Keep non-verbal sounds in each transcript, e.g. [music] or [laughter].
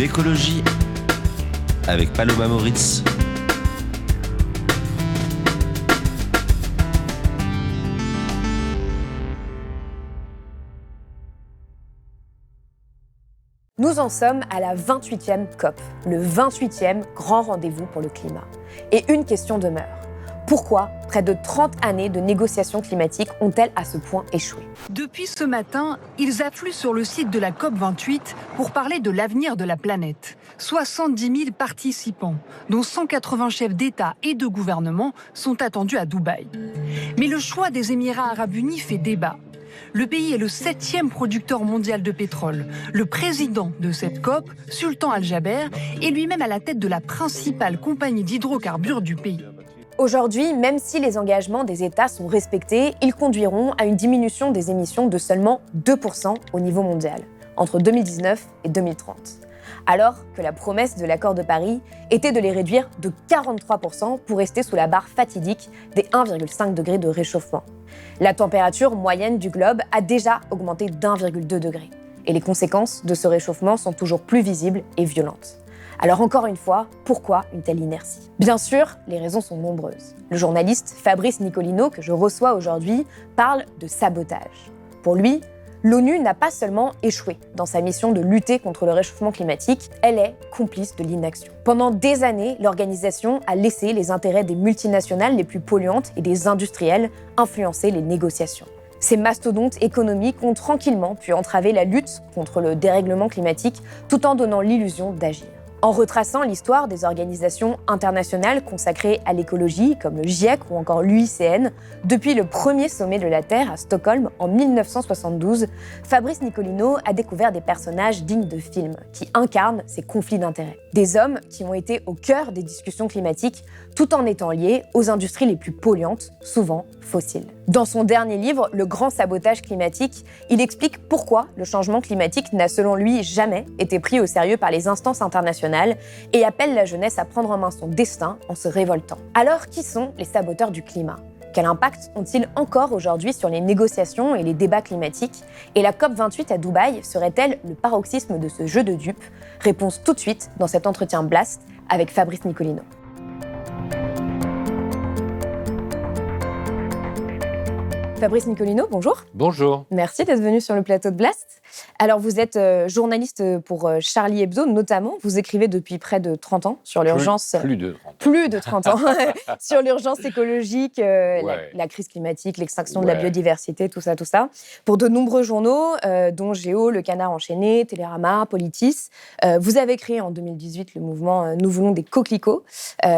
L'écologie avec Paloma Moritz. Nous en sommes à la 28e COP, le 28e grand rendez-vous pour le climat. Et une question demeure. Pourquoi près de 30 années de négociations climatiques ont-elles à ce point échoué Depuis ce matin, ils affluent sur le site de la COP28 pour parler de l'avenir de la planète. 70 000 participants, dont 180 chefs d'État et de gouvernement, sont attendus à Dubaï. Mais le choix des Émirats arabes unis fait débat. Le pays est le septième producteur mondial de pétrole. Le président de cette COP, Sultan Al-Jaber, est lui-même à la tête de la principale compagnie d'hydrocarbures du pays. Aujourd'hui, même si les engagements des États sont respectés, ils conduiront à une diminution des émissions de seulement 2% au niveau mondial, entre 2019 et 2030. Alors que la promesse de l'accord de Paris était de les réduire de 43% pour rester sous la barre fatidique des 1,5 degrés de réchauffement. La température moyenne du globe a déjà augmenté d'1,2 degré. Et les conséquences de ce réchauffement sont toujours plus visibles et violentes. Alors encore une fois, pourquoi une telle inertie? Bien sûr, les raisons sont nombreuses. Le journaliste Fabrice Nicolino, que je reçois aujourd'hui, parle de sabotage. Pour lui, l'ONU n'a pas seulement échoué dans sa mission de lutter contre le réchauffement climatique, elle est complice de l'inaction. Pendant des années, l'organisation a laissé les intérêts des multinationales les plus polluantes et des industriels influencer les négociations. Ces mastodontes économiques ont tranquillement pu entraver la lutte contre le dérèglement climatique tout en donnant l'illusion d'agir. En retraçant l'histoire des organisations internationales consacrées à l'écologie, comme le GIEC ou encore l'UICN, depuis le premier sommet de la Terre à Stockholm en 1972, Fabrice Nicolino a découvert des personnages dignes de films qui incarnent ces conflits d'intérêts. Des hommes qui ont été au cœur des discussions climatiques tout en étant liés aux industries les plus polluantes, souvent fossiles. Dans son dernier livre, Le grand sabotage climatique, il explique pourquoi le changement climatique n'a selon lui jamais été pris au sérieux par les instances internationales et appelle la jeunesse à prendre en main son destin en se révoltant. Alors qui sont les saboteurs du climat? Quel impact ont-ils encore aujourd'hui sur les négociations et les débats climatiques? Et la COP28 à Dubaï serait-elle le paroxysme de ce jeu de dupes? Réponse tout de suite dans cet entretien Blast avec Fabrice Nicolino. Fabrice Nicolino, bonjour. Bonjour. Merci d'être venu sur le plateau de Blast. Alors, vous êtes euh, journaliste pour euh, Charlie Hebdo, notamment. Vous écrivez depuis près de 30 ans sur l'urgence. Plus, de 30 ans. Plus de 30 ans. [laughs] sur l'urgence écologique, euh, la, crise climatique, l'extinction de la biodiversité, tout ça, tout ça. Pour de nombreux journaux, dont Géo, Le Canard Enchaîné, Télérama, Politis. vous avez créé en 2018 le mouvement Nous voulons des coquelicots.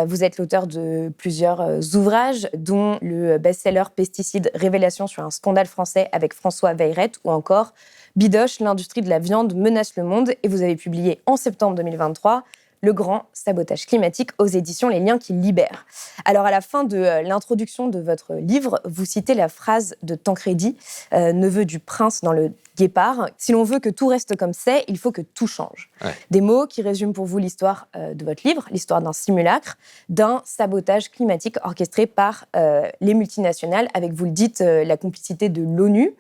vous êtes l'auteur de plusieurs ouvrages, dont le best-seller Pesticides Révélation sur un scandale français avec François Veyrette ou encore Bidoche, l'industrie de la viande menace le monde. Et vous avez publié en septembre 2023 le grand sabotage climatique aux éditions Les liens qui libèrent. Alors à la fin de euh, l'introduction de votre livre, vous citez la phrase de Tancredi, euh, neveu du prince dans le Guépard. Si l'on veut que tout reste comme c'est, il faut que tout change. Des mots qui résument pour vous l'histoire euh, de votre livre, l'histoire d'un simulacre, d'un sabotage climatique orchestré par euh, les multinationales, avec, vous le dites, euh, la complicité de l'ONU.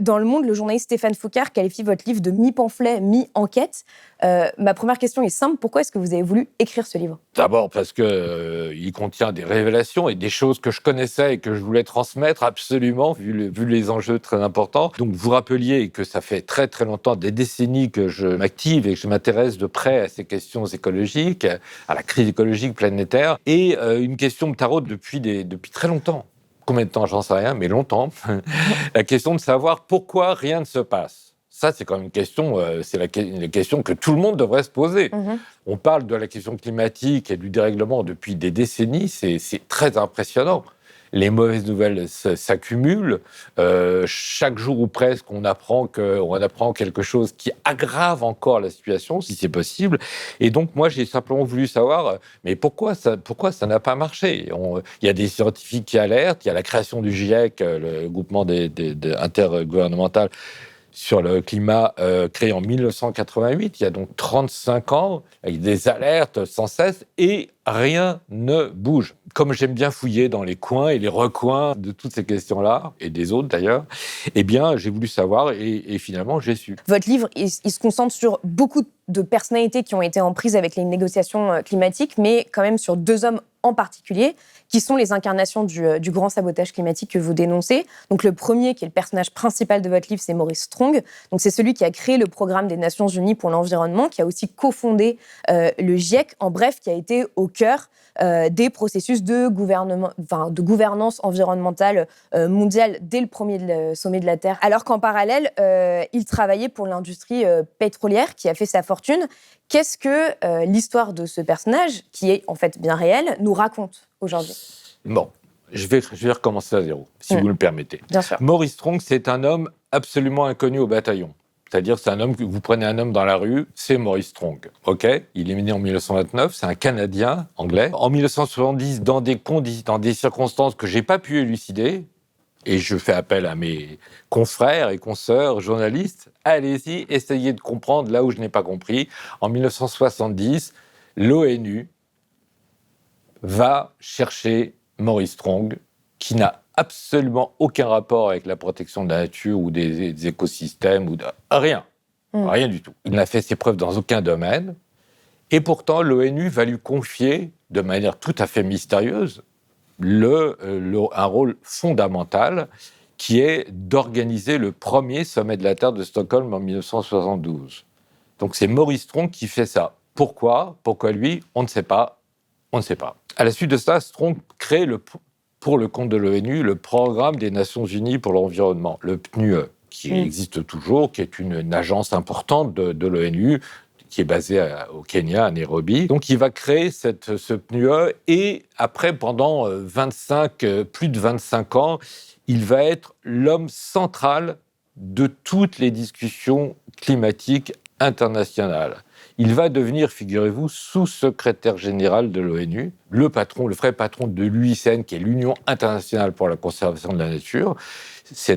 dans le monde, le journaliste Stéphane Foucard qualifie votre livre de mi-pamphlet, mi-enquête. ma première question est simple, pourquoi est-ce que vous avez voulu écrire ce livre? D'abord parce qu'il il contient des révélations et des choses que je connaissais et que je voulais transmettre absolument, vu, vu les enjeux très importants. Donc vous rappeliez et que ça fait très très longtemps, des décennies que je m'active et que je m'intéresse de près à ces questions écologiques, à la crise écologique planétaire, et euh, une question me taraude depuis, des, depuis très longtemps. Combien de temps, j'en sais rien, mais longtemps. [laughs] la question de savoir pourquoi rien ne se passe. Ça, c'est quand même une question, euh, c'est la, question que tout le monde devrait se poser. Mm-hmm. On parle de la question climatique et du dérèglement depuis des décennies, c'est très impressionnant. Les mauvaises nouvelles s'accumulent. Euh, chaque jour ou presque, on apprend, que, on apprend quelque chose qui aggrave encore la situation, si c'est possible. Et donc, moi, j'ai simplement voulu savoir, mais pourquoi ça n'a pas marché? Il y a des scientifiques qui alertent, il y a la création du GIEC, le groupement des, intergouvernemental sur le climat euh, créé en 1988, il y a donc 35 ans, avec des alertes sans cesse, et rien ne bouge. Comme j'aime bien fouiller dans les coins et les recoins de toutes ces questions-là, et des autres d'ailleurs, eh bien, j'ai voulu savoir et, finalement, j'ai su. Votre livre, il, se concentre sur beaucoup de personnalités qui ont été en prise avec les négociations euh, climatiques, mais quand même sur deux hommes en particulier, qui sont les incarnations du, euh, du, grand sabotage climatique que vous dénoncez. Donc le premier, qui est le personnage principal de votre livre, c'est Maurice Strong. Donc c'est celui qui a créé le programme des Nations Unies pour l'environnement, qui a aussi cofondé euh, le GIEC, en bref, qui a été au cœur euh, des processus de, gouvernement, enfin, de gouvernance environnementale euh, mondiale dès le premier sommet de la Terre, alors qu'en parallèle, euh, il travaillait pour l'industrie pétrolière qui a fait sa fortune. Qu'est-ce que l'histoire de ce personnage, qui est en fait bien réel, nous raconte aujourd'hui? Bon, je vais, je vais recommencer à zéro, si mm. vous le permettez. Bien sûr. Maurice Strong, c'est un homme absolument inconnu au bataillon. C'est-à-dire, c'est un homme que vous prenez un homme dans la rue, c'est Maurice Strong. OK? Il est né en 1929, c'est un Canadien anglais. En 1970, dans des, dans des circonstances que j'ai pas pu élucider, et je fais appel à mes confrères et consoeurs journalistes, allez-y, essayez de comprendre là où je n'ai pas compris. En 1970, l'ONU va chercher Maurice Strong, qui n'a absolument aucun rapport avec la protection de la nature ou des, écosystèmes ou de, rien, hmm. rien du tout. Il n'a fait ses preuves dans aucun domaine, et pourtant l'ONU va lui confier, de manière tout à fait mystérieuse, le, euh, un rôle fondamental qui est d'organiser le premier sommet de la Terre de Stockholm en 1972. Donc c'est Maurice Strong qui fait ça. Pourquoi? Pourquoi lui? On ne sait pas. On ne sait pas. À la suite de ça, Strong crée le, pour le compte de l'ONU le programme des Nations Unies pour l'environnement, le PNUE, qui mm. existe toujours, qui est une, agence importante de, l'ONU, qui est basée au Kenya, à Nairobi. Donc, il va créer cette, ce PNUE et après, pendant 25, euh, euh, plus de 25 ans, il va être l'homme central de toutes les discussions climatiques internationales. Il va devenir, figurez-vous, sous-secrétaire général de l'ONU, le patron, le vrai patron de l'UICN, qui est l'Union internationale pour la conservation de la nature.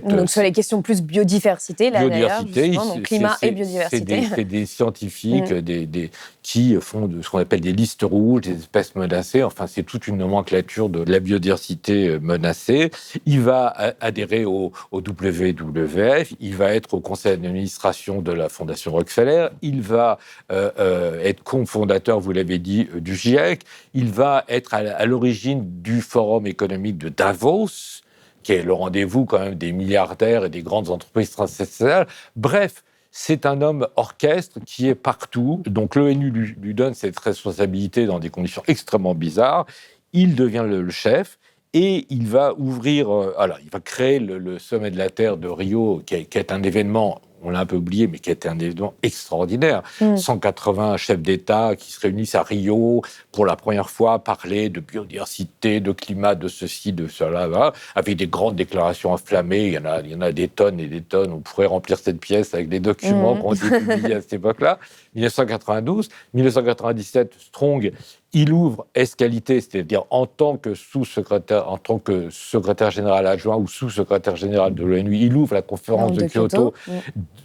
Donc sur les questions plus biodiversité, là biodiversité, donc climat et biodiversité. C'est des, scientifiques mm. des, qui font de, ce qu'on appelle des listes rouges, des espèces menacées. Enfin, c'est toute une nomenclature de la biodiversité euh, menacée. Il va adhérer au, au WWF, il va être au conseil d'administration de la Fondation Rockefeller, il va euh, euh, être cofondateur, vous l'avez dit, euh, du GIEC. Il va être à, l'origine du Forum économique de Davos, qui est le rendez-vous quand même des milliardaires et des grandes entreprises transnationales. Bref, c'est un homme orchestre qui est partout. Donc l'ONU lui, donne cette responsabilité dans des conditions extrêmement bizarres. Il devient le, chef et il va ouvrir, euh, alors il va créer le, sommet de la Terre de Rio, qui est un événement on l'a un peu oublié, mais qui était un événement extraordinaire. 180 mm. chefs d'État qui se réunissent à Rio pour la première fois parler de biodiversité, de climat, de ceci, de cela, avec des grandes déclarations enflammées. Il y en a, il y en a des tonnes et des tonnes. On pourrait remplir cette pièce avec des documents mm. qu'on été publiés à cette époque-là. [laughs] 1992, 1997, Strong il ouvre Escalité, c'est-à-dire en tant que sous-secrétaire, en tant que secrétaire général adjoint ou sous-secrétaire général de l'ONU, il ouvre la conférence de, Kyoto,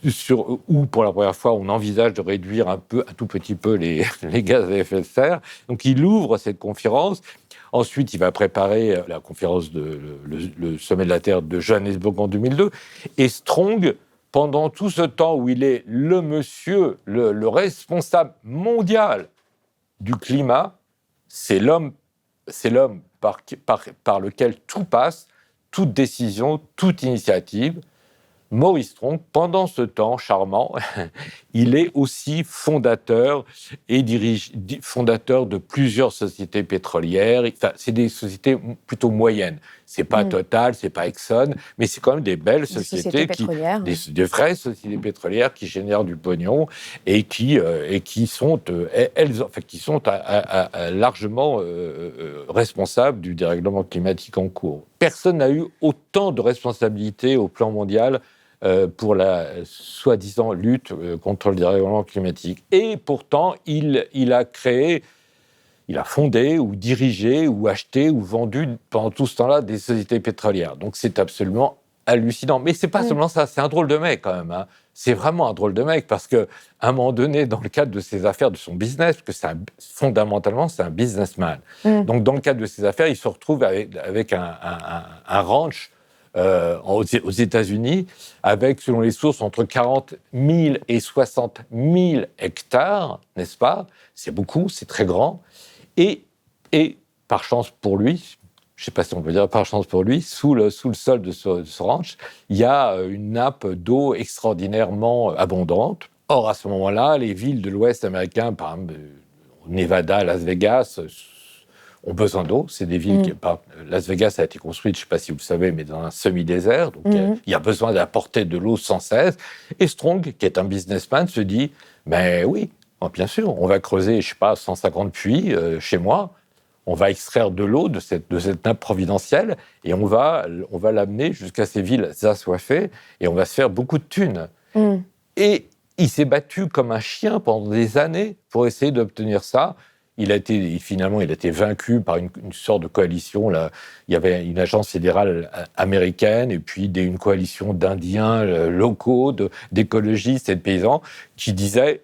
sur, où pour la première fois on envisage de réduire un peu, un tout petit peu les, [laughs] les gaz à effet de serre. Donc il ouvre cette conférence. Ensuite, il va préparer la conférence de le, sommet de la Terre de Johannesburg en 2002. Et Strong, pendant tout ce temps où il est le monsieur, le responsable mondial du climat, c'est l'homme, par, lequel tout passe, toute décision, toute initiative. Maurice Strong, pendant ce temps charmant, [laughs] il est aussi fondateur et dirige, fondateur de plusieurs sociétés pétrolières. c'est des sociétés plutôt moyennes. C'est pas Mm. Total, c'est pas Exxon, mais c'est quand même des belles Des sociétés, sociétés qui, pétrolières. des, des vraies sociétés pétrolières qui génèrent du pognon et qui euh, et qui sont euh, elles, enfin, qui sont à- à- à- largement euh, responsables du dérèglement climatique en cours. Personne n'a eu autant de responsabilités au plan mondial pour la euh, soi-disant lutte euh, contre le dérèglement climatique. Et pourtant, il, il a créé, il a fondé ou dirigé ou acheté ou vendu pendant tout ce temps-là des sociétés pétrolières. Donc c'est absolument hallucinant. Mais c'est pas Mm. seulement ça, c'est un drôle de mec quand même. hein. C'est vraiment un drôle de mec parce que à un moment donné, dans le cadre de ses affaires, de son business, parce que un- fondamentalement c'est un businessman. Mm. Donc dans le cadre de ses affaires, il se retrouve avec, avec un, un- un- un ranch euh, aux, États-Unis, avec, selon les sources, entre 40 000 et 60 000 hectares, n'est-ce pas? C'est beaucoup, c'est très grand. Et, et par chance pour lui, je ne sais pas si on peut dire par chance pour lui, sous le, sous le sol de ce, ranch, il y a euh, une nappe d'eau extraordinairement abondante. Or, à ce moment-là, les villes de l'Ouest américain, par exemple, euh, Nevada, Las Vegas, ont besoin d'eau. C'est des villes Mm. qui... par- Las Vegas a été construite, je ne sais pas si vous le savez, mais dans un semi-désert. Donc, euh, il y a besoin d'apporter de l'eau sans cesse. Et Strong, qui est un businessman, se dit, mais oui, oh, bien sûr, on va creuser, je sais pas, 150 puits euh, chez moi. On va extraire de l'eau de cette, de cette nappe providentielle et on va, on va l'amener jusqu'à ces villes assoiffées et on va se faire beaucoup de thunes. Mm. Et il s'est battu comme un chien pendant des années pour essayer d'obtenir ça. Il a été, finalement, il a été vaincu par une, une sorte de coalition. Là. Il y avait une agence fédérale euh, américaine et puis des- une coalition d'Indiens euh, locaux, d'écologistes et de paysans qui disaient,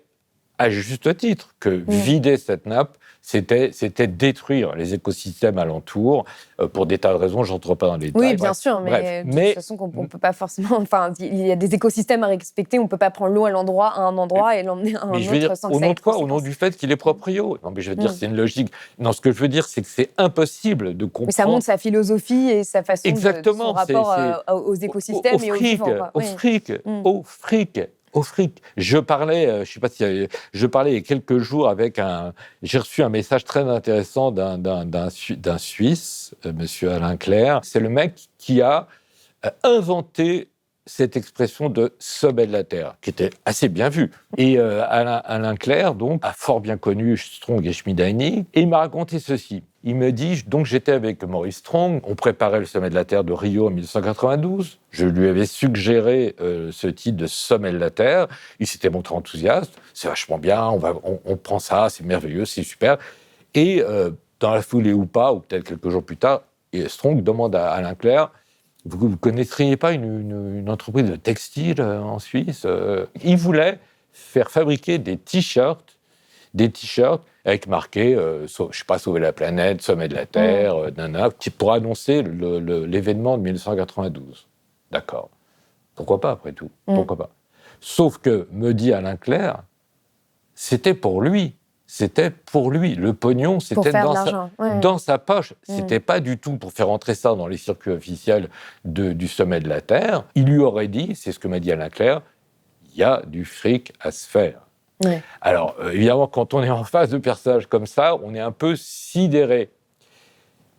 à juste titre, que vider cette nappe, c'était détruire les écosystèmes alentours euh, pour des tas de raisons. J'entre pas dans les détails. Oui, bien Bref. sûr, mais Bref. de Mais- toute façon, on peut pas forcément. Enfin, il y a des écosystèmes à respecter. On peut pas prendre l'eau à l'endroit, à un endroit et l'emmener à un Mais autre je veux dire, sans au nom de quoi? Au nom du fait qu'il est proprio. Non, mais je veux dire, Mm. c'est une logique. Non, ce que je veux dire, c'est que c'est impossible de comprendre. Mais ça montre sa philosophie et sa façon de- Exactement, de son rapport euh, aux écosystèmes au, et aux fric, quoi. au Oui. fric, Mm. au fric, au. Je parlais, euh, je sais pas si, euh, je parlais quelques jours avec un, j'ai reçu un message très intéressant d'un d'un d'un Su- d'un Suisse, euh, Monsieur Alain Claire. C'est le mec qui a inventé cette expression de sommet de la Terre, qui était assez bien vue. Et euh, Alain, Claire, donc, a fort bien connu Strong et Schmidheiny, et il m'a raconté ceci. Il me dit, donc j'étais avec Maurice Strong, on préparait le sommet de la Terre de Rio en 1992, je lui avais suggéré euh, ce titre de sommet de la Terre, il s'était montré enthousiaste, c'est vachement bien, on, va, on, prend ça, c'est merveilleux, c'est super. Et euh, dans la foulée ou pas, ou peut-être quelques jours plus tard, Strong demande à Alain Claire, vous ne connaîtriez pas une, une- une entreprise de textile euh, en Suisse euh Il voulait faire fabriquer des t-shirts, des t-shirts avec marqué, euh, sau- je sais pas, sauver la planète, sommet de la Terre, euh, nana, qui- pour annoncer l'événement de 1992. D'accord. Pourquoi pas, après tout? Mm. Pourquoi pas? Sauf que, me dit Alain Claire, c'était pour lui. C'était pour lui. Le pognon, c'était dans sa, l'argent. ouais. dans sa poche. Mm. C'était pas du tout pour faire entrer ça dans les circuits officiels de- du sommet de la Terre. Il lui aurait dit, c'est ce que m'a dit Alain Claire, il y a du fric à se faire. Ouais. Alors, euh, évidemment, quand on est en face de personnages comme ça, on est un peu sidéré.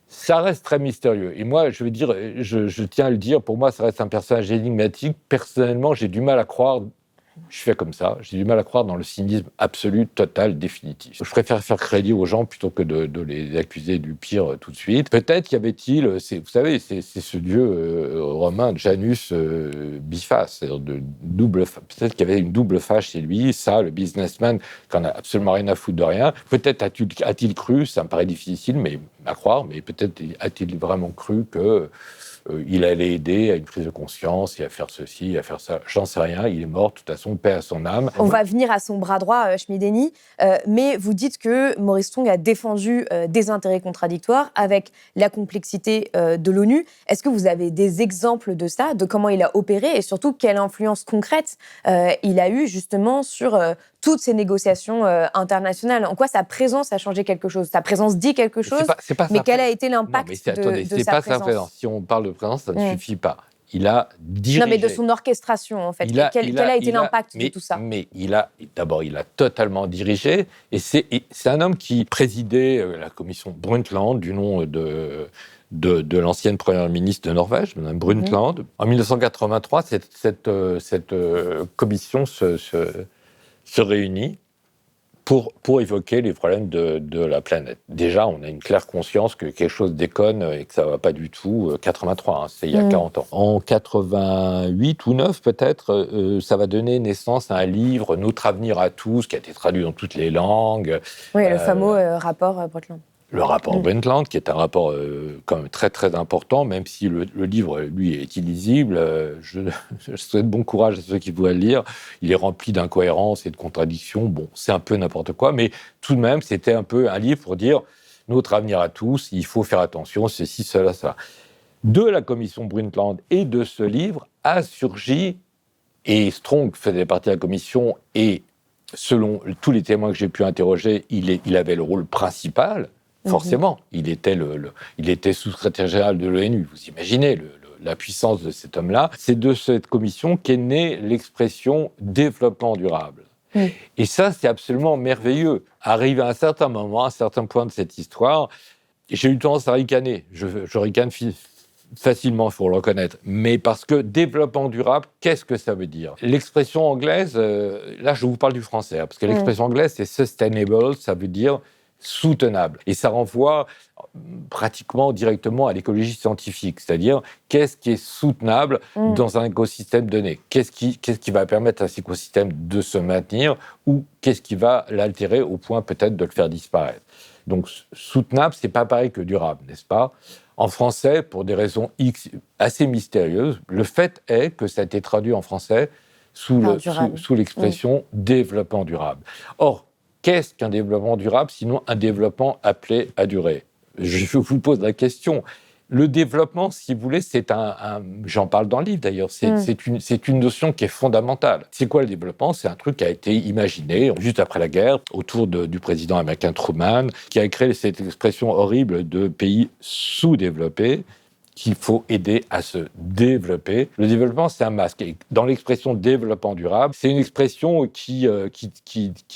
Ça reste très mystérieux. Et moi, je veux dire, je, je tiens à le dire, pour moi, ça reste un personnage énigmatique. Personnellement, j'ai du mal à croire. Je fais comme ça. J'ai du mal à croire dans le cynisme absolu, total, définitif. Je préfère faire crédit aux gens plutôt que de, les accuser du pire euh, tout de suite. Peut-être y avait-il, euh, vous savez, c'est ce dieu euh, romain Janus euh, biface, c'est-à-dire de double. Peut-être qu'il y avait une double face chez lui. Ça, le businessman, qui en a absolument rien à foutre de rien. Peut-être a-t-il cru, ça me paraît difficile, mais à croire, mais peut-être a-t-il vraiment cru que euh, il allait aider à une prise de conscience et à faire ceci, à faire ça. J'en sais rien. Il est mort, de toute façon, paix à son âme. On va venir à son bras droit, euh, Schmideni, euh, mais vous dites que Maurice Strong a défendu euh, des intérêts contradictoires avec la complexité de l'ONU. Est-ce que vous avez des exemples de ça, de comment il a opéré et surtout quelle influence concrète il a eu justement sur toutes ces négociations internationales? En quoi sa présence a changé quelque chose? Sa présence dit quelque chose, pas- pas mais quel a été l'impact de, sa pas présence. Si on parle de présence, ça ne suffit pas. Il a dirigé. Non, mais de son orchestration, en fait. Il a- quel, il quel a, été l'impact de tout ça Mais il a, d'abord, il a totalement dirigé. Et c'est un homme qui présidait euh, la commission Brundtland, du nom de, de, l'ancienne première ministre de Norvège, Mme Brundtland. En 1983, cette, cette, cette commission se, se réunit pour, pour évoquer les problèmes de, de, la planète. Déjà, on a une claire conscience que quelque chose déconne et que ça va pas du tout. 83, euh, hein, c'est il y a 40 mm. ans. En 88 ou 9 peut-être, euh, ça va donner naissance à un livre, Notre avenir à tous, qui a été traduit dans toutes les langues. Oui, le euh, fameux rapport Brundtland le rapport. Brundtland, qui est un rapport euh, quand même très très important, même si le, livre, lui, est illisible. Euh, [laughs] je, souhaite bon courage à ceux qui voudraient le lire. Il est rempli d'incohérences et de contradictions. Bon, c'est un peu n'importe quoi, mais tout de même, c'était un peu un livre pour dire notre avenir à tous, il faut faire attention, ceci, cela, ça. De la commission Brundtland et de ce livre a surgi, et Strong faisait partie de la commission, et selon tous les témoins que j'ai pu interroger, il, est, il avait le rôle principal Mhm. Forcément, il était, le, il était sous-secrétaire général de l'ONU. Vous imaginez la puissance de cet homme-là. C'est de cette commission qu'est née l'expression développement durable. Et ça, c'est absolument merveilleux. Arrivé à un certain moment, à un certain point de cette histoire, j'ai eu tendance à ricaner. Je, je ricane facilement, il faut le reconnaître. Mais parce que développement durable, qu'est-ce que ça veut dire? L'expression anglaise, euh, là je vous parle du français, hein, parce que l'expression anglaise, c'est sustainable, ça veut dire soutenable. Et ça renvoie pratiquement directement à l'écologie scientifique, c'est-à-dire qu'est-ce qui est soutenable mm. dans un écosystème donné? Qu'est-ce qui, va permettre à cet écosystème de se maintenir ou qu'est-ce qui va l'altérer au point peut-être de le faire disparaître? Donc soutenable, c'est pas pareil que durable, n'est-ce pas? En français, pour des raisons X assez mystérieuses, le fait est que ça a été traduit en français sous, le, sous, l'expression mm. développement durable. Or, Qu'est-ce qu'un développement durable, sinon un développement appelé à durer? Je vous pose la question. Le développement, si vous voulez, c'est un, j'en parle dans le livre d'ailleurs, c'est mm. une, une, notion qui est fondamentale. C'est quoi le développement? C'est un truc qui a été imaginé juste après la guerre autour du président américain Truman, qui a créé cette expression horrible de pays sous-développés qu'il faut aider à se développer. Le développement, c'est un masque. Dans l'expression développement durable, c'est une expression qui, euh,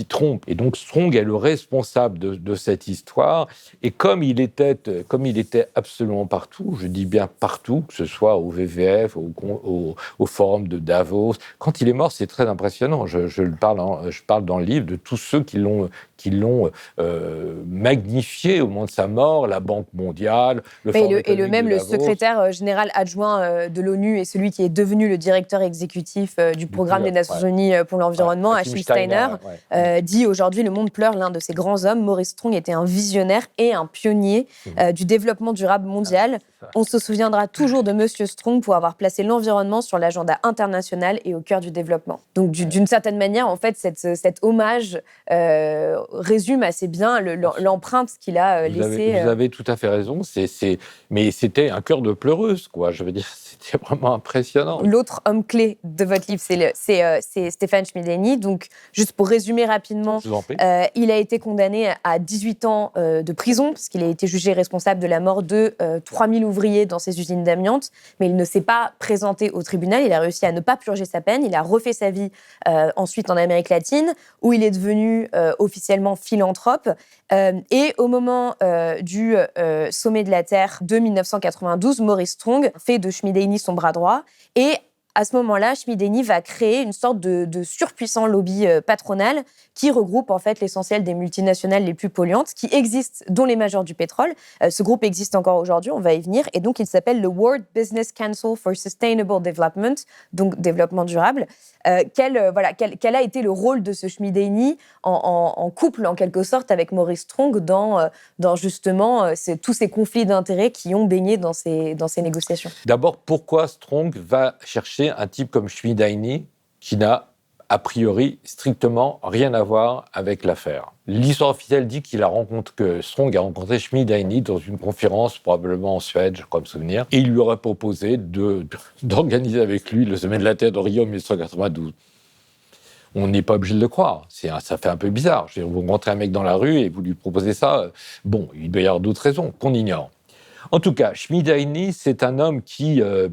trompe. Et donc Strong est le responsable de, cette histoire. Et comme il, était, comme il était absolument partout, je dis bien partout, que ce soit au VVF, au, forum de Davos, quand il est mort, c'est très impressionnant. Je, je, parle je parle dans le livre de tous ceux qui l'ont qui l'ont euh, magnifié au moment de sa mort, la Banque mondiale, le et, le, et le même le secrétaire euh, général adjoint euh, de l'ONU et celui qui est devenu le directeur exécutif du programme des Nations Unies pour l'environnement, Achim Steiner, dit aujourd'hui le monde pleure l'un de ses grands hommes. Maurice Strong était un visionnaire et un pionnier mmh. du développement durable mondial. Ah, On se souviendra toujours de Monsieur Strong pour avoir placé l'environnement sur l'agenda international et au cœur du développement. Donc d'une certaine manière, en fait, cette, cet hommage résume assez bien l'empreinte qu'il a laissée. Vous, vous, avez tout à fait raison. Mais c'était un cœur de pleureuse, quoi. Je veux dire, [laughs] c'était vraiment impressionnant. L'autre homme clé de votre livre, c'est Stéphane Schmideni. Donc, juste pour résumer rapidement, euh, il a été condamné à 18 ans euh, de prison parce qu'il a été jugé responsable de la mort de 3000 euh, ouvriers dans ses usines d'amiante, mais il ne s'est pas présenté au tribunal. Il a réussi à ne pas purger sa peine. Il a refait sa vie ensuite en Amérique latine, où il est devenu officiellement philanthrope. et au moment du sommet de la Terre de 1992, Maurice Strong fait de Schmideni son bras droit. Et à ce moment-là, Schmideni va créer une sorte de, surpuissant lobby euh, patronal qui regroupe en fait l'essentiel des multinationales les plus polluantes, qui existent, dont les majors du pétrole. Euh, ce groupe existe encore aujourd'hui, on va y venir, et donc il s'appelle le World Business Council for Sustainable Development, donc développement durable. Euh, quel, voilà, quel, a été le rôle de ce Schmideni en, couple en quelque sorte avec Maurice Strong dans, dans justement tous ces conflits d'intérêts qui ont baigné dans ces, dans ces négociations? D'abord, pourquoi Strong va chercher un type comme Schmidaini qui n'a a priori strictement rien à voir avec l'affaire. L'histoire officielle dit qu'il a rencontré, que Strong a rencontré Schmidaini dans une conférence, probablement en Suède, je crois me souvenir, et il lui aurait proposé d'organiser avec lui le sommet de la Terre de Rio en 1992. On n'est pas obligé de le croire. ça fait un peu bizarre. vous rencontrez un mec dans la rue et vous lui proposez ça. Bon, il doit y avoir d'autres raisons qu'on ignore. En tout cas, Schmidaini, c'est un homme qui, euh,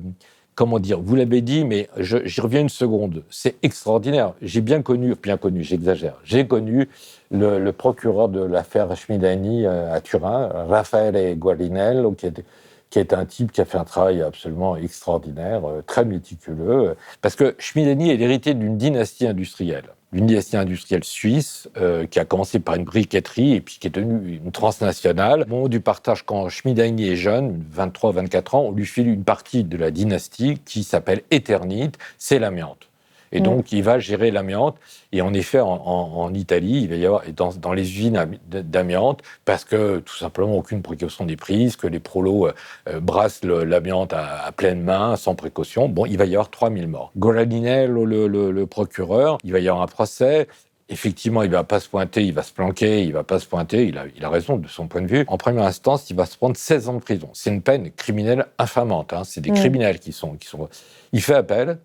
comment dire, vous l'avez dit, mais j'y reviens une seconde. C'est extraordinaire. J'ai bien connu, bien connu, j'exagère, j'ai connu le, procureur de l'affaire Schmidani euh, à Turin, Raffaele Guarinello, qui était qui est un type qui a fait un travail absolument extraordinaire, euh, très méticuleux, parce que Schmideni est l'héritier d'une dynastie industrielle d'une dynastie industrielle suisse euh, qui a commencé par une briqueterie et puis qui est devenue une transnationale. Au moment du partage, quand Schmidheiny est jeune, 23-24 ans, on lui file une partie de la dynastie qui s'appelle Eternit, c'est l'amiante. Et mm. donc, il va gérer l'amiante. Et en effet, en, Italie, il va y avoir dans, dans les usines d'amiante, parce que tout simplement aucune précaution n'est prise, que les prolos euh, euh, brassent l'amiante à, pleine main, sans précaution. Bon, il va y avoir 3000 morts. Goralinel, le, le, procureur, il va y avoir un procès effectivement, il va pas se pointer, il va se planquer, il va pas se pointer, il a, il a, raison de son point de vue. En première instance, il va se prendre 16 ans de prison. C'est une peine criminelle infamante. Hein. C'est des mm. criminels qui sont, qui sont. Il fait appel,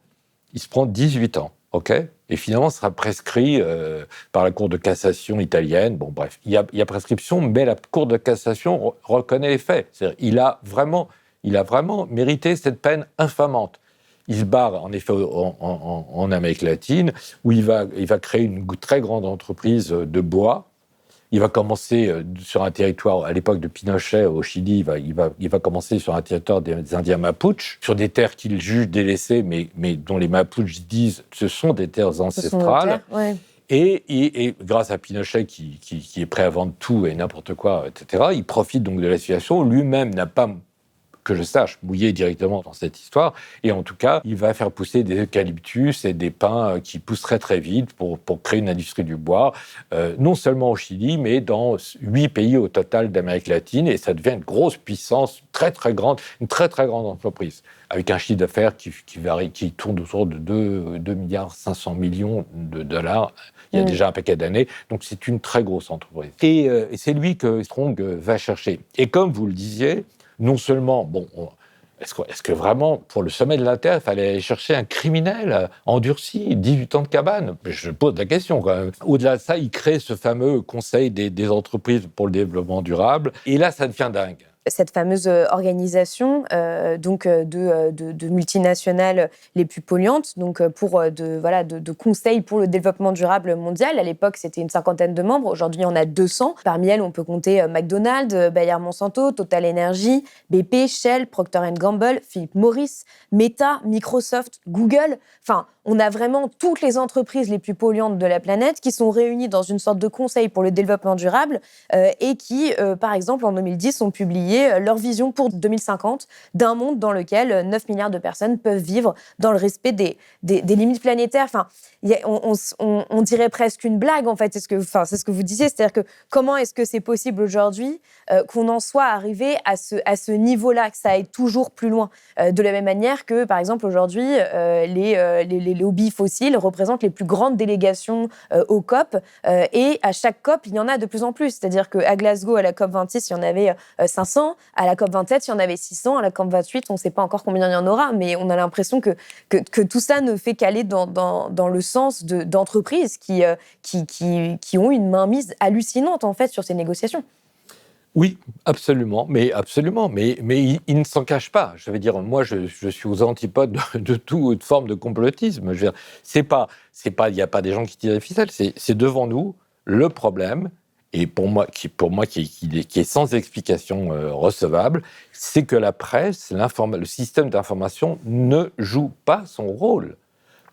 il se prend 18 ans, OK? Et finalement, sera prescrit euh, par la Cour de cassation italienne. Bon, bref, il y, a, prescription, mais la Cour de cassation reconnaît les faits. Il a vraiment, il a vraiment mérité cette peine infamante. Il se barre en effet en, Amérique latine, où il va, il va créer une très grande entreprise de bois, il va commencer euh, sur un territoire, à l'époque de Pinochet au Chili, il va, il va, il va commencer sur un territoire des Indiens Mapuches, sur des terres qu'il juge délaissées, mais, mais dont les Mapuches disent ce sont des terres ancestrales. Et, et, grâce à Pinochet qui, qui, qui, est prêt à vendre tout et n'importe quoi, etc., il profite donc de la situation. Lui-même n'a pas que je sache, mouillé directement dans cette histoire. Et en tout cas, il va faire pousser des eucalyptus et des pins euh, qui pousseraient très vite pour, pour créer une industrie du bois, euh, non seulement au Chili, mais dans huit pays au total d'Amérique latine. Et ça devient une grosse puissance, très très grande, une très très grande entreprise, avec un chiffre d'affaires qui, qui, varie, qui tourne autour de 2, 2 milliards 500 millions de dollars il y a mm. déjà un paquet d'années. Donc c'est une très grosse entreprise. Et, euh, et c'est lui que Strong va chercher. Et comme vous le disiez, non seulement, bon, est-ce que, vraiment, pour le sommet de la Terre, il fallait aller chercher un criminel euh, endurci, 18 ans de cabane? Je pose la question quand même. Au-delà de ça, il crée ce fameux Conseil des entreprises pour le développement durable. Et là, ça devient dingue cette fameuse euh, organisation euh, donc euh, de, multinationales les plus polluantes, donc pour de voilà de, de conseils pour le développement durable mondial. À l'époque, c'était une cinquantaine de membres. Aujourd'hui, on a 200. Parmi elles, on peut compter McDonald's, Bayer Monsanto, Total Energy, BP, Shell, Procter Gamble, Philip Morris, Meta, Microsoft, Google. Enfin, on a vraiment toutes les entreprises les plus polluantes de la planète qui sont réunies dans une sorte de conseil pour le développement durable et qui, par exemple, en 2010, ont publié euh, leur vision pour 2050 d'un monde dans lequel 9 euh, milliards de personnes peuvent vivre dans le respect des, des, limites planétaires. Enfin, on, dirait presque une blague, en fait. C'est ce que, enfin, c'est ce que vous disiez. C'est-à-dire que comment est-ce que c'est possible aujourd'hui euh, qu'on en soit arrivé à ce, à ce niveau-là, que ça aille toujours plus loin De la même manière que, par exemple, aujourd'hui, les, lobbies fossiles représentent les plus grandes délégations au COP. et à chaque COP, il y en a de plus en plus. C'est-à-dire qu'à Glasgow, à la COP 26, il y en avait 500. À la COP 27, il y en avait 600. À la COP 28, on ne sait pas encore combien il y en aura, mais on a l'impression que, que, tout ça ne fait qu'aller dans, dans, le sens d'entreprises qui, euh, qui, qui, qui, ont une mainmise hallucinante, en fait, sur ces négociations. Oui, absolument, mais absolument, mais, il, ne s'en cache pas. Je veux dire, moi, je, suis aux antipodes de, toute forme de complotisme. C'est pas, c'est pas, il n'y a pas des gens qui tirent les ficelles. C'est devant nous le problème et pour moi, qui, est sans explication euh, recevable, c'est que la presse, le système d'information ne joue pas son rôle.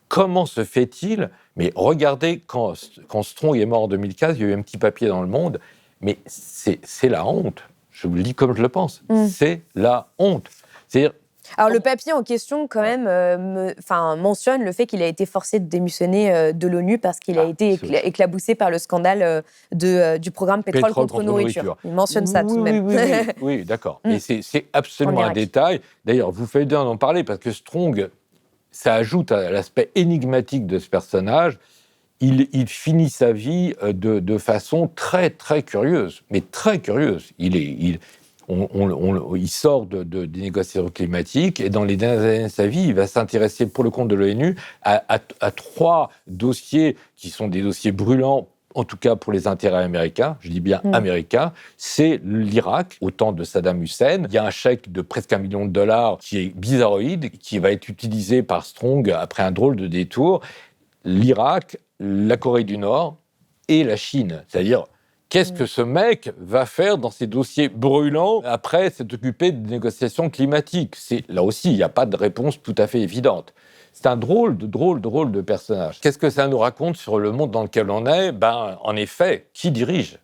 Comment se fait-il? Mais regardez, quand, quand Strong est mort en 2015, il y a eu un petit papier dans le monde, mais c'est la honte. Je vous le dis comme je le pense. Mm. C'est la honte. C'est-à-dire, alors le papier en question, quand même, euh, mentionne le fait qu'il a été forcé de démissionner euh, de l'ONU parce qu'il a ah, été éclaboussé par le scandale euh, de, du programme pétrole, contre, nourriture. Il mentionne ça tout de même. Oui, [laughs] d'accord. Et mm. c'est absolument un détail. D'ailleurs, vous faites bien d'en parler parce que Strong, ça ajoute à l'aspect énigmatique de ce personnage. Il, il, finit sa vie de, de, façon très, très curieuse, mais très curieuse. Il, est, il, il sort de, des négociations climatiques et dans les dernières années de sa vie, il va s'intéresser pour le compte de l'ONU à, trois dossiers qui sont des dossiers brûlants en tout cas pour les intérêts américains, je dis bien mm. américains, c'est l'Irak, au temps de Saddam Hussein. Il y a un chèque de presque un million de dollars qui est bizarroïde, qui va être utilisé par Strong après un drôle de détour. L'Irak, la Corée du Nord et la Chine. C'est-à-dire Qu'est-ce que ce mec va faire dans ces dossiers brûlants après s'être occupé des négociations climatiques? C'est Là aussi, il n'y a pas de réponse tout à fait évidente. C'est un drôle de drôle, drôle de personnage. Qu'est-ce que ça nous raconte sur le monde dans lequel on est? Ben, en effet, qui dirige?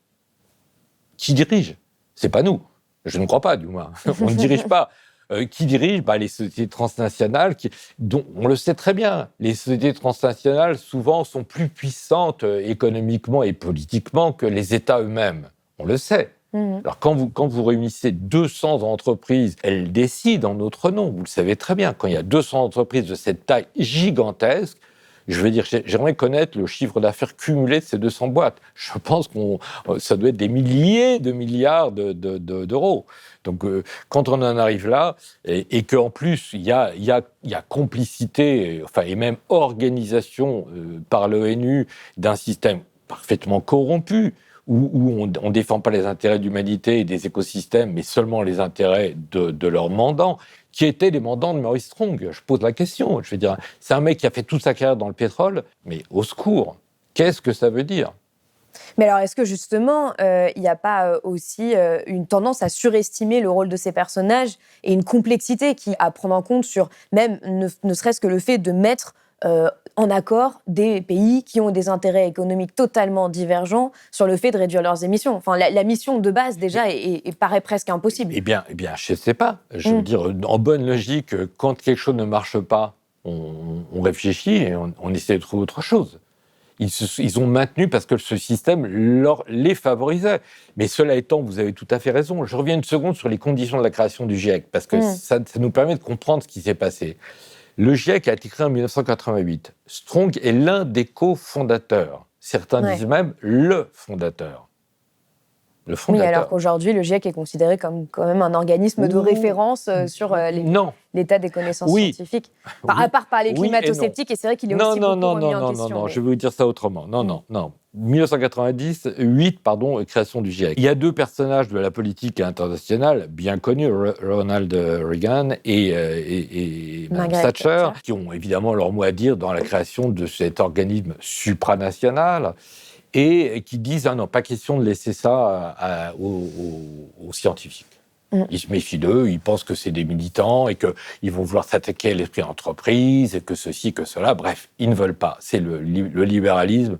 Qui dirige? C'est pas nous. Je ne crois pas, du moins. [laughs] on ne dirige pas. Euh, qui dirige bah, Les sociétés transnationales, qui, dont on le sait très bien, les sociétés transnationales souvent sont plus puissantes euh, économiquement et politiquement que les États eux-mêmes. On le sait. Mmh. Alors quand vous, quand vous réunissez 200 entreprises, elles décident en notre nom, vous le savez très bien. Quand il y a 200 entreprises de cette taille gigantesque, je veux dire, j'aimerais connaître le chiffre d'affaires cumulé de ces 200 boîtes. Je pense que ça doit être des milliers de milliards d'euros. Donc, euh, quand on en arrive là, et, qu'en plus, il y a, complicité, enfin, et même organisation euh, par l'ONU d'un système parfaitement corrompu, où, on ne défend pas les intérêts de l'humanité et des écosystèmes, mais seulement les intérêts de leurs mandants, qui étaient les mandants de Maurice Strong Je pose la question. Je veux dire, c'est un mec qui a fait toute sa carrière dans le pétrole, mais au secours, qu'est-ce que ça veut dire? Mais alors, est-ce que justement, euh, il n'y a pas euh, aussi euh, une tendance à surestimer le rôle de ces personnages et une complexité qui à prendre en compte sur même ne serait-ce que le fait de mettre en accord des pays qui ont des intérêts économiques totalement divergents sur le fait de réduire leurs émissions. Enfin, la, mission de base, déjà, est, paraît presque impossible. Eh bien, eh bien je ne sais pas. Je veux mm. dire, en bonne logique, quand quelque chose ne marche pas, on, réfléchit et on, essaie de trouver autre chose. Ils, ils, ont maintenu parce que ce système leur, les favorisait. Mais cela étant, vous avez tout à fait raison. Je reviens une seconde sur les conditions de la création du GIEC, parce que mm. ça, ça, nous permet de comprendre ce qui s'est passé. Le GIEC a été créé en 1988. Strong est l'un des cofondateurs. Certains disent même le fondateur. Le fondateur. Oui, alors qu'aujourd'hui, le GIEC est considéré comme quand même un organisme de référence euh, sur euh, l'état des connaissances scientifiques. À part par les climato-sceptiques, et, c'est vrai qu'il est aussi non, beaucoup non, remis non, en question. Non, non, je vais vous dire ça autrement. Non, non, non. 1990, 8, pardon, création du GIEC. Il y a deux personnages de la politique internationale bien connus, Ronald Reagan et, euh, Thatcher, qui ont évidemment leur mot à dire dans la création de cet organisme supranational et qui disent ah non, pas question de laisser ça aux, scientifiques. Mm. Ils se méfient d'eux, ils pensent que c'est des militants et qu'ils vont vouloir s'attaquer à l'esprit d'entreprise et que ceci, que cela. Bref, ils ne veulent pas. C'est le libéralisme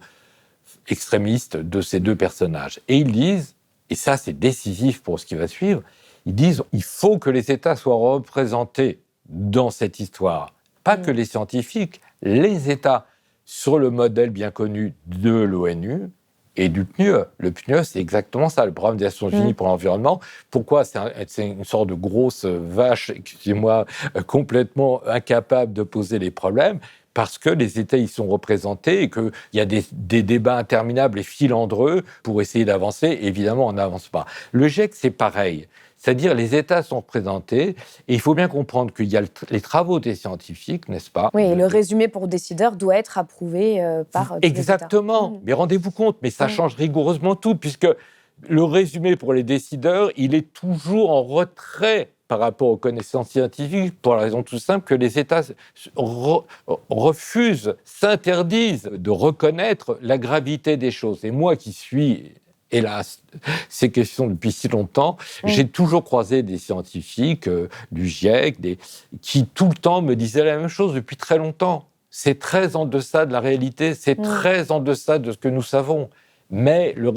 extrémistes de ces deux personnages. Et ils disent, et ça c'est décisif pour ce qui va suivre, ils disent il faut que les États soient représentés dans cette histoire. Pas que les scientifiques, les États, sur le modèle bien connu de l'ONU et du PNUE. Le PNUE, c'est exactement ça, le programme des Nations Unies mm. pour l'environnement. Pourquoi c'est une sorte de grosse vache, excusez-moi, euh, complètement incapable de poser les problèmes? Parce que les États y sont représentés et qu'il y a des, débats interminables et filandreux pour essayer d'avancer. Évidemment, on n'avance pas. Le GIEC, c'est pareil. C'est-à-dire, les États sont représentés, et il faut bien comprendre qu'il y a les travaux des scientifiques, n'est-ce pas? Oui, et le résumé pour décideurs doit être approuvé euh, par. Exactement. Mm. Mais rendez-vous compte, mais ça mm. change rigoureusement tout, puisque le résumé pour les décideurs, il est toujours en retrait par rapport aux connaissances scientifiques pour la raison tout simple que les États refusent, s'interdisent de reconnaître la gravité des choses. Et moi qui suis hélas, ces questions depuis si longtemps. J'ai toujours croisé des scientifiques euh, du GIEC des, qui tout le temps me disaient la même chose depuis très longtemps. C'est très en deçà de la réalité, c'est très en deçà de ce que nous savons. Mais le,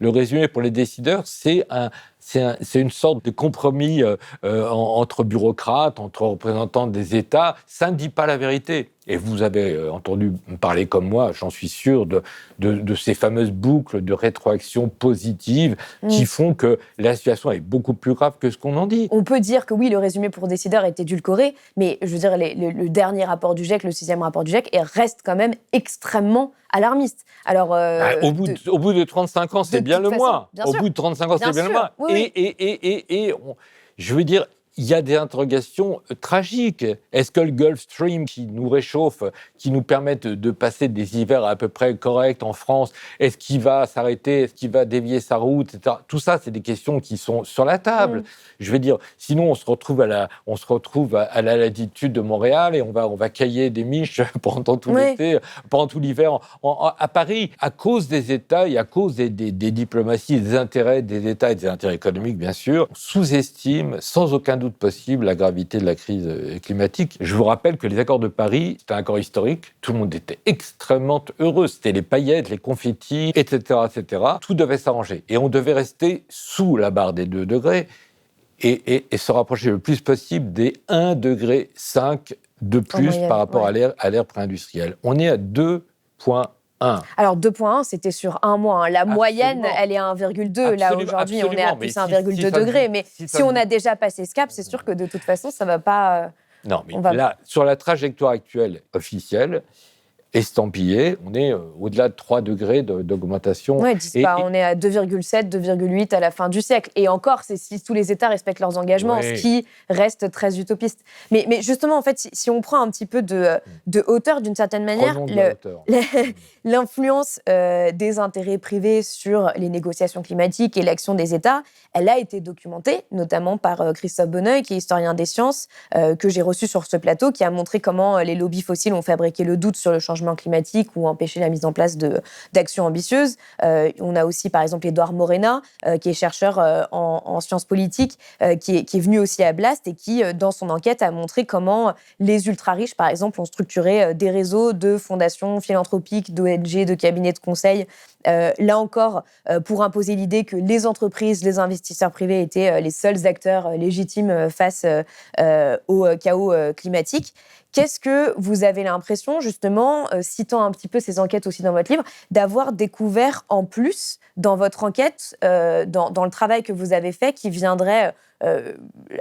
le résumé pour les décideurs, c'est un, c'est une sorte de compromis euh, euh, entre bureaucrates, entre représentants des États. Ça ne dit pas la vérité. Et vous avez euh, entendu parler comme moi, j'en suis sûr, de, de, ces fameuses boucles de rétroaction positive mm. qui font que la situation est beaucoup plus grave que ce qu'on en dit. On peut dire que oui, le résumé pour décideurs est édulcoré, mais je veux dire, le, dernier rapport du GIEC, le sixième rapport du GIEC, reste quand même extrêmement alarmiste. Alors, bah, au, bout de, au bout de 35 ans, c'est bien le mois. Au bout de 35 ans, c'est bien le mois. Et, et, et, et, je veux dire, il y a des interrogations euh, tragiques. Est-ce que le Gulf Stream qui nous réchauffe, qui nous permet de, passer des hivers à peu près corrects en France, est-ce qu'il va s'arrêter, est-ce qu'il va dévier sa route, etc. Tout ça, c'est des questions qui sont sur la table. Mm. Je veux dire, sinon on se retrouve à la, on se retrouve à, la latitude de Montréal et on va, on va cailler des miches [laughs] pendant tout l'été, pendant tout l'hiver à Paris, à cause des États et à cause des, des, des diplomaties, des intérêts des États et des intérêts économiques, bien sûr, on sous-estime sans aucun doute possible la gravité de la crise climatique. Je vous rappelle que les accords de Paris, c'était un accord historique. Tout le monde était extrêmement heureux. C'était les paillettes, les confettis, etc., etc. Tout devait s'arranger. Et on devait rester sous la barre des 2 degrés et, se rapprocher le plus possible des 1,5 degré de plus par rapport à l'ère pré-industrielle. On est à 2,1 alors 2.1, c'était sur un mois. Hein. La moyenne, elle est à 1,2. Là, aujourd'hui, on est à plus 1,2 degrés. Mais si, on a déjà passé ce cap, c'est sûr que de toute façon, ça ne va pas... Euh, non, mais là, sur la trajectoire actuelle officielle, estampillé, on est euh, au-delà de 3 degrés d'augmentation. Oui, pas, on est à 2,7, 2,8 à la fin du siècle. Et encore, c'est si tous les États respectent leurs engagements, ce qui reste très utopiste. Mais, mais justement, en fait, si, on prend un petit peu de, de hauteur, d'une certaine manière, [laughs] l'influence euh, des intérêts privés sur les négociations climatiques et l'action des États, elle a été documentée, notamment par euh, Christophe Bonneuil, qui est historien des sciences, que j'ai reçu sur ce plateau, qui a montré comment les lobbies fossiles ont fabriqué le doute sur le changement climatique ou empêcher la mise en place d'actions ambitieuses. Euh, on a aussi, par exemple, Edouard Morena, euh, qui est chercheur euh, en, sciences politiques, qui est, qui, est, venu aussi à Blast et qui, dans son enquête, a montré comment les ultra-riches, par exemple, ont structuré des réseaux de fondations philanthropiques, d'ONG, de cabinets de conseil là encore, pour imposer l'idée que les entreprises, les investisseurs privés étaient les seuls acteurs légitimes face au chaos climatique. Qu'est-ce que vous avez l'impression, justement, euh, citant un petit peu ces enquêtes aussi dans votre livre, d'avoir découvert en plus dans votre enquête, euh, dans, le travail que vous avez fait, qui viendrait euh,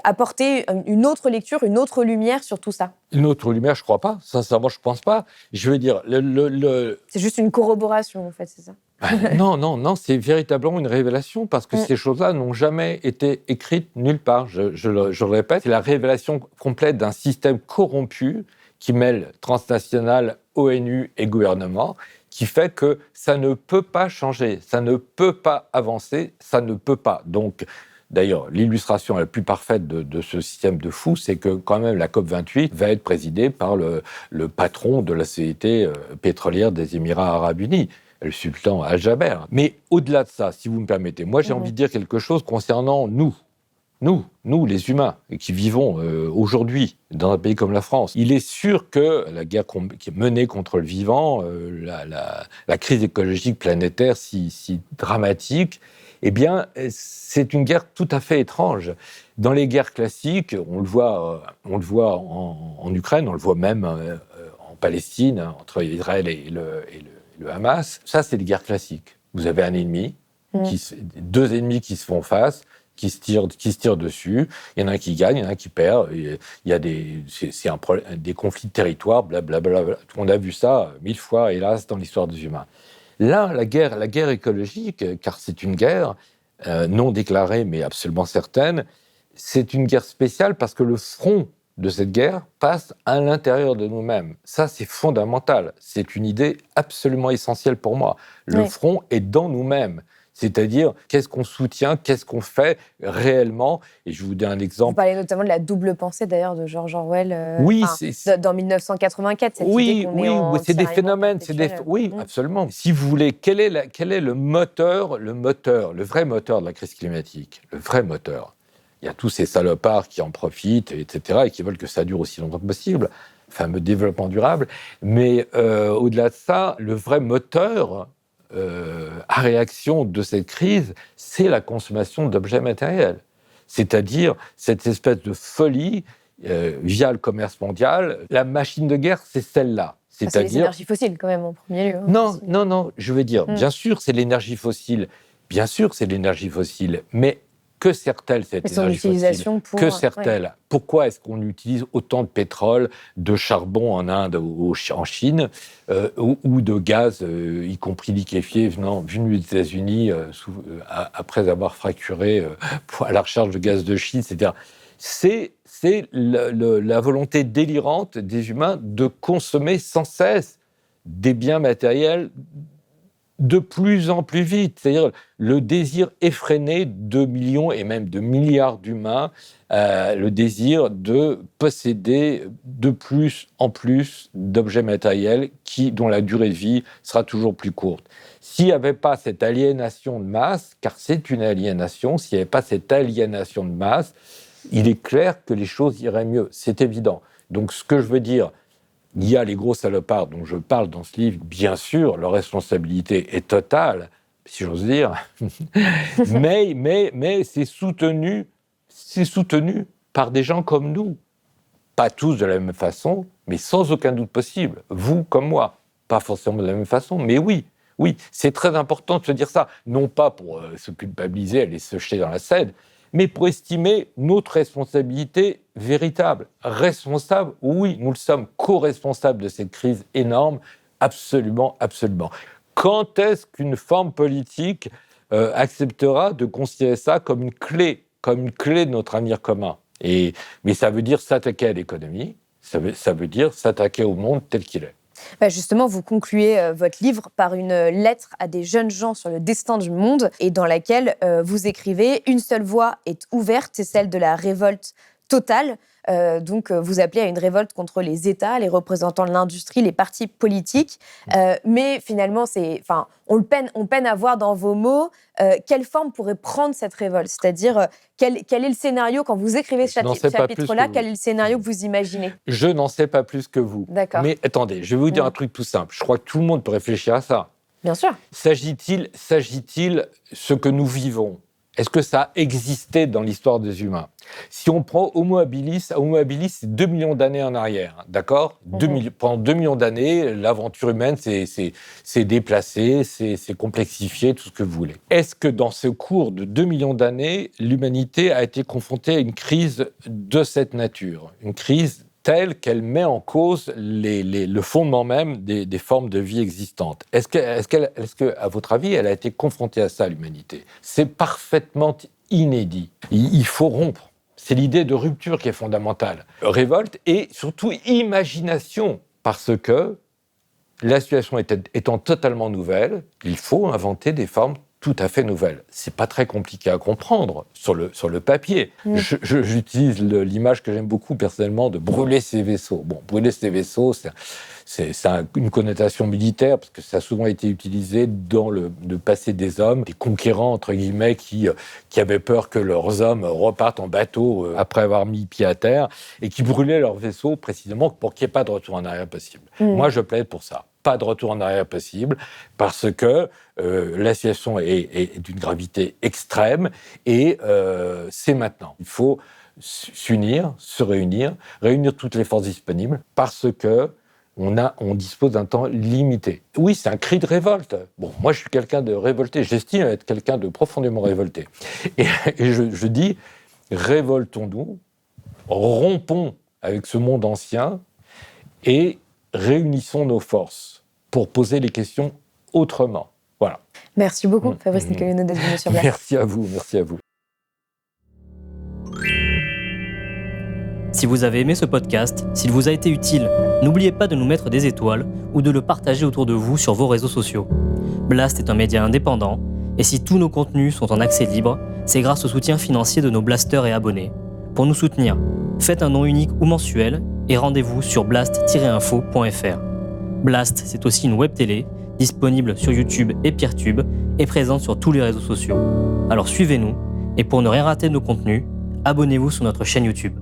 apporter une autre lecture, une autre lumière sur tout ça Une autre lumière, je crois pas. Sincèrement, je pense pas. Je veux dire, le... c'est juste une corroboration, en fait, c'est ça bah, [laughs] non, non, non, c'est véritablement une révélation parce que mm. ces choses-là n'ont jamais été écrites nulle part. Je, le, répète, c'est la révélation complète d'un système corrompu qui mêle transnational, ONU et gouvernement, qui fait que ça ne peut pas changer, ça ne peut pas avancer, ça ne peut pas. Donc, D'ailleurs, l'illustration la plus parfaite de, ce système de fou, c'est que quand même la COP28 va être présidée par le, patron de la société euh, pétrolière des Émirats arabes unis le sultan Al-Jaber. Mais au-delà de ça, si vous me permettez, moi j'ai envie de dire quelque chose concernant nous. Nous, nous les humains, qui vivons euh, aujourd'hui dans un pays comme la France, il est sûr que la guerre qui est menée contre le vivant, euh, la, crise écologique planétaire si, si dramatique, eh bien, c'est une guerre tout à fait étrange. Dans les guerres classiques, on le voit, euh, on le voit en, Ukraine, on le voit même en Palestine, entre Israël et le, et le le Hamas, ça, c'est des guerres classiques. Vous avez un ennemi, mm. deux ennemis qui se font face, qui se tirent, qui se tirent dessus. Il y en a un qui gagne, il y en a un qui perd. Il y a des, c'est un des conflits de territoire, blablabla. On a vu ça mille fois, hélas, dans l'histoire des humains. Là, la guerre, la guerre écologique, car c'est une guerre euh, non déclarée mais absolument certaine, c'est une guerre spéciale parce que le front de cette guerre passe à l'intérieur de nous-mêmes. Ça, c'est fondamental. C'est une idée absolument essentielle pour moi. Le front est dans nous-mêmes. C'est-à-dire, qu'est-ce qu'on soutient, qu'est-ce qu'on fait réellement? Et je vous donne un exemple. Vous parlez notamment de la double pensée, d'ailleurs, de George Orwell. Euh, oui, c'est dans 1984. Cette oui, oui, c'est des phénomènes, c'est des. Oui, mm. absolument. Si vous voulez, quel est, quel est le moteur, le moteur, le vrai moteur de la crise climatique? Le vrai moteur il y a tous ces salopards qui en profitent, etc., et qui veulent que ça dure aussi longtemps que possible, fameux développement durable. Mais euh, au-delà de ça, le vrai moteur euh, à réaction de cette crise, c'est la consommation d'objets matériels. C'est-à-dire cette espèce de folie euh, via le commerce mondial. La machine de guerre, c'est celle-là. C'est-à-dire. C'est l'énergie fossile, quand même, en premier lieu. Hein. Non, non, non, je veux dire, hmm. bien sûr, c'est l'énergie fossile. Bien sûr, c'est l'énergie fossile. Mais que sert-elle cette énergie fossile Que sert-elle Pourquoi est-ce qu'on utilise autant de pétrole, de charbon en Inde ou en Chine, euh, ou, de gaz, euh, y compris liquéfié, venant venu des États-Unis euh, après avoir fracturé [laughs] à la recherche de gaz de Chine, etc. c'est la volonté délirante des humains de consommer sans cesse des biens matériels de plus en plus vite. C'est-à-dire le désir effréné de millions et même de milliards d'humains, euh, le désir de posséder de plus en plus d'objets matériels qui, dont la durée de vie sera toujours plus courte. S'il n'y avait pas cette aliénation de masse, car c'est une aliénation, s'il n'y avait pas cette aliénation de masse, il est clair que les choses iraient mieux. C'est évident. Donc ce que je veux dire, il y a les gros salopards dont je parle dans ce livre, bien sûr, leur responsabilité est totale, si j'ose dire, [laughs] mais, mais, mais c'est soutenu, soutenu par des gens comme nous. Pas tous de la même façon, mais sans aucun doute possible. Vous comme moi. Pas forcément de la même façon, mais oui. Oui, c'est très important de se dire ça. Non pas pour euh, se culpabiliser, aller se jeter dans la scène, mais pour estimer notre responsabilité véritable. Responsable, oui, nous le sommes co-responsables de cette crise énorme, absolument, absolument. Quand est-ce qu'une forme politique euh, acceptera de considérer ça comme une clé, comme une clé de notre avenir commun? Et, Mais ça veut dire s'attaquer à l'économie, ça ça veut dire s'attaquer au monde tel qu'il est. Bah, justement, vous concluez euh, votre livre par une euh, lettre à des jeunes gens sur le destin du monde et dans laquelle euh, vous écrivez Une seule voie est ouverte, c'est celle de la révolte totale. Euh, donc, euh, vous appelez à une révolte contre les États, les représentants de l'industrie, les partis politiques. Euh, mais finalement, c'est, enfin, on, peine, on peine à voir dans vos mots quelle forme pourrait prendre cette révolte. C'est-à-dire, quel, est le scénario, quand vous écrivez ce chapitre-là, quel est le scénario que vous imaginez Je n'en sais pas plus que vous. D'accord. Mais attendez, je vais vous dire un truc tout simple. Je crois que tout le monde peut réfléchir à ça. Bien sûr. S'agit-il, s'agit-il ce que nous vivons est-ce que ça a existé dans l'histoire des humains? Si on prend Homo habilis, Homo habilis, c'est 2 millions d'années en arrière, d'accord? Mhm. Pendant 2 millions d'années, l'aventure humaine s'est déplacée, s'est complexifiée, tout ce que vous voulez. Est-ce que dans ce cours de 2 millions d'années, l'humanité a été confrontée à une crise de cette nature? Une crise telle qu'elle met en cause le fondement même des, formes de vie existantes. Est-ce que, votre avis, elle a été confrontée à ça, l'humanité? C'est parfaitement inédit. Il, faut rompre. C'est l'idée de rupture qui est fondamentale. Révolte et surtout imagination, parce que la situation étant totalement nouvelle, il faut inventer des formes tout à fait nouvelle. C'est pas très compliqué à comprendre sur le, sur le papier. Mm. J'utilise l'image que j'aime beaucoup personnellement de brûler ses vaisseaux. Bon, brûler ses vaisseaux, c'est une connotation militaire parce que ça a souvent été utilisé dans le, passé des hommes, des conquérants entre guillemets qui, qui avaient peur que leurs hommes repartent en bateau euh, après avoir mis pied à terre et qui brûlaient leurs vaisseaux précisément pour qu'il n'y ait pas de retour en arrière possible. Mm. Moi, je plaide pour ça pas de retour en arrière possible parce que euh, la situation est, d'une gravité extrême et euh, c'est maintenant. Il faut s'unir, se réunir, réunir toutes les forces disponibles parce que on, a, on dispose d'un temps limité. Oui, c'est un cri de révolte. Bon, moi, je suis quelqu'un de révolté. J'estime être quelqu'un de profondément révolté. Et, je, je dis, révoltons-nous, rompons avec ce monde ancien et réunissons nos forces pour poser les questions autrement. Merci beaucoup, mm. Fabrice Nicolino, d'être venu sur [laughs] place. Merci à vous, merci à vous. Si vous avez aimé ce podcast, s'il vous a été utile, n'oubliez pas de nous mettre des étoiles ou de le partager autour de vous sur vos réseaux sociaux. Blast est un média indépendant, et si tous nos contenus sont en accès libre, c'est grâce au soutien financier de nos blasters et abonnés. Pour nous soutenir, faites un nom unique ou mensuel et rendez-vous sur blast-info.fr. Blast, c'est aussi une web télé disponible sur YouTube et Peertube et présente sur tous les réseaux sociaux. Alors suivez-nous et pour ne rien rater de nos contenus, abonnez-vous sur notre chaîne YouTube.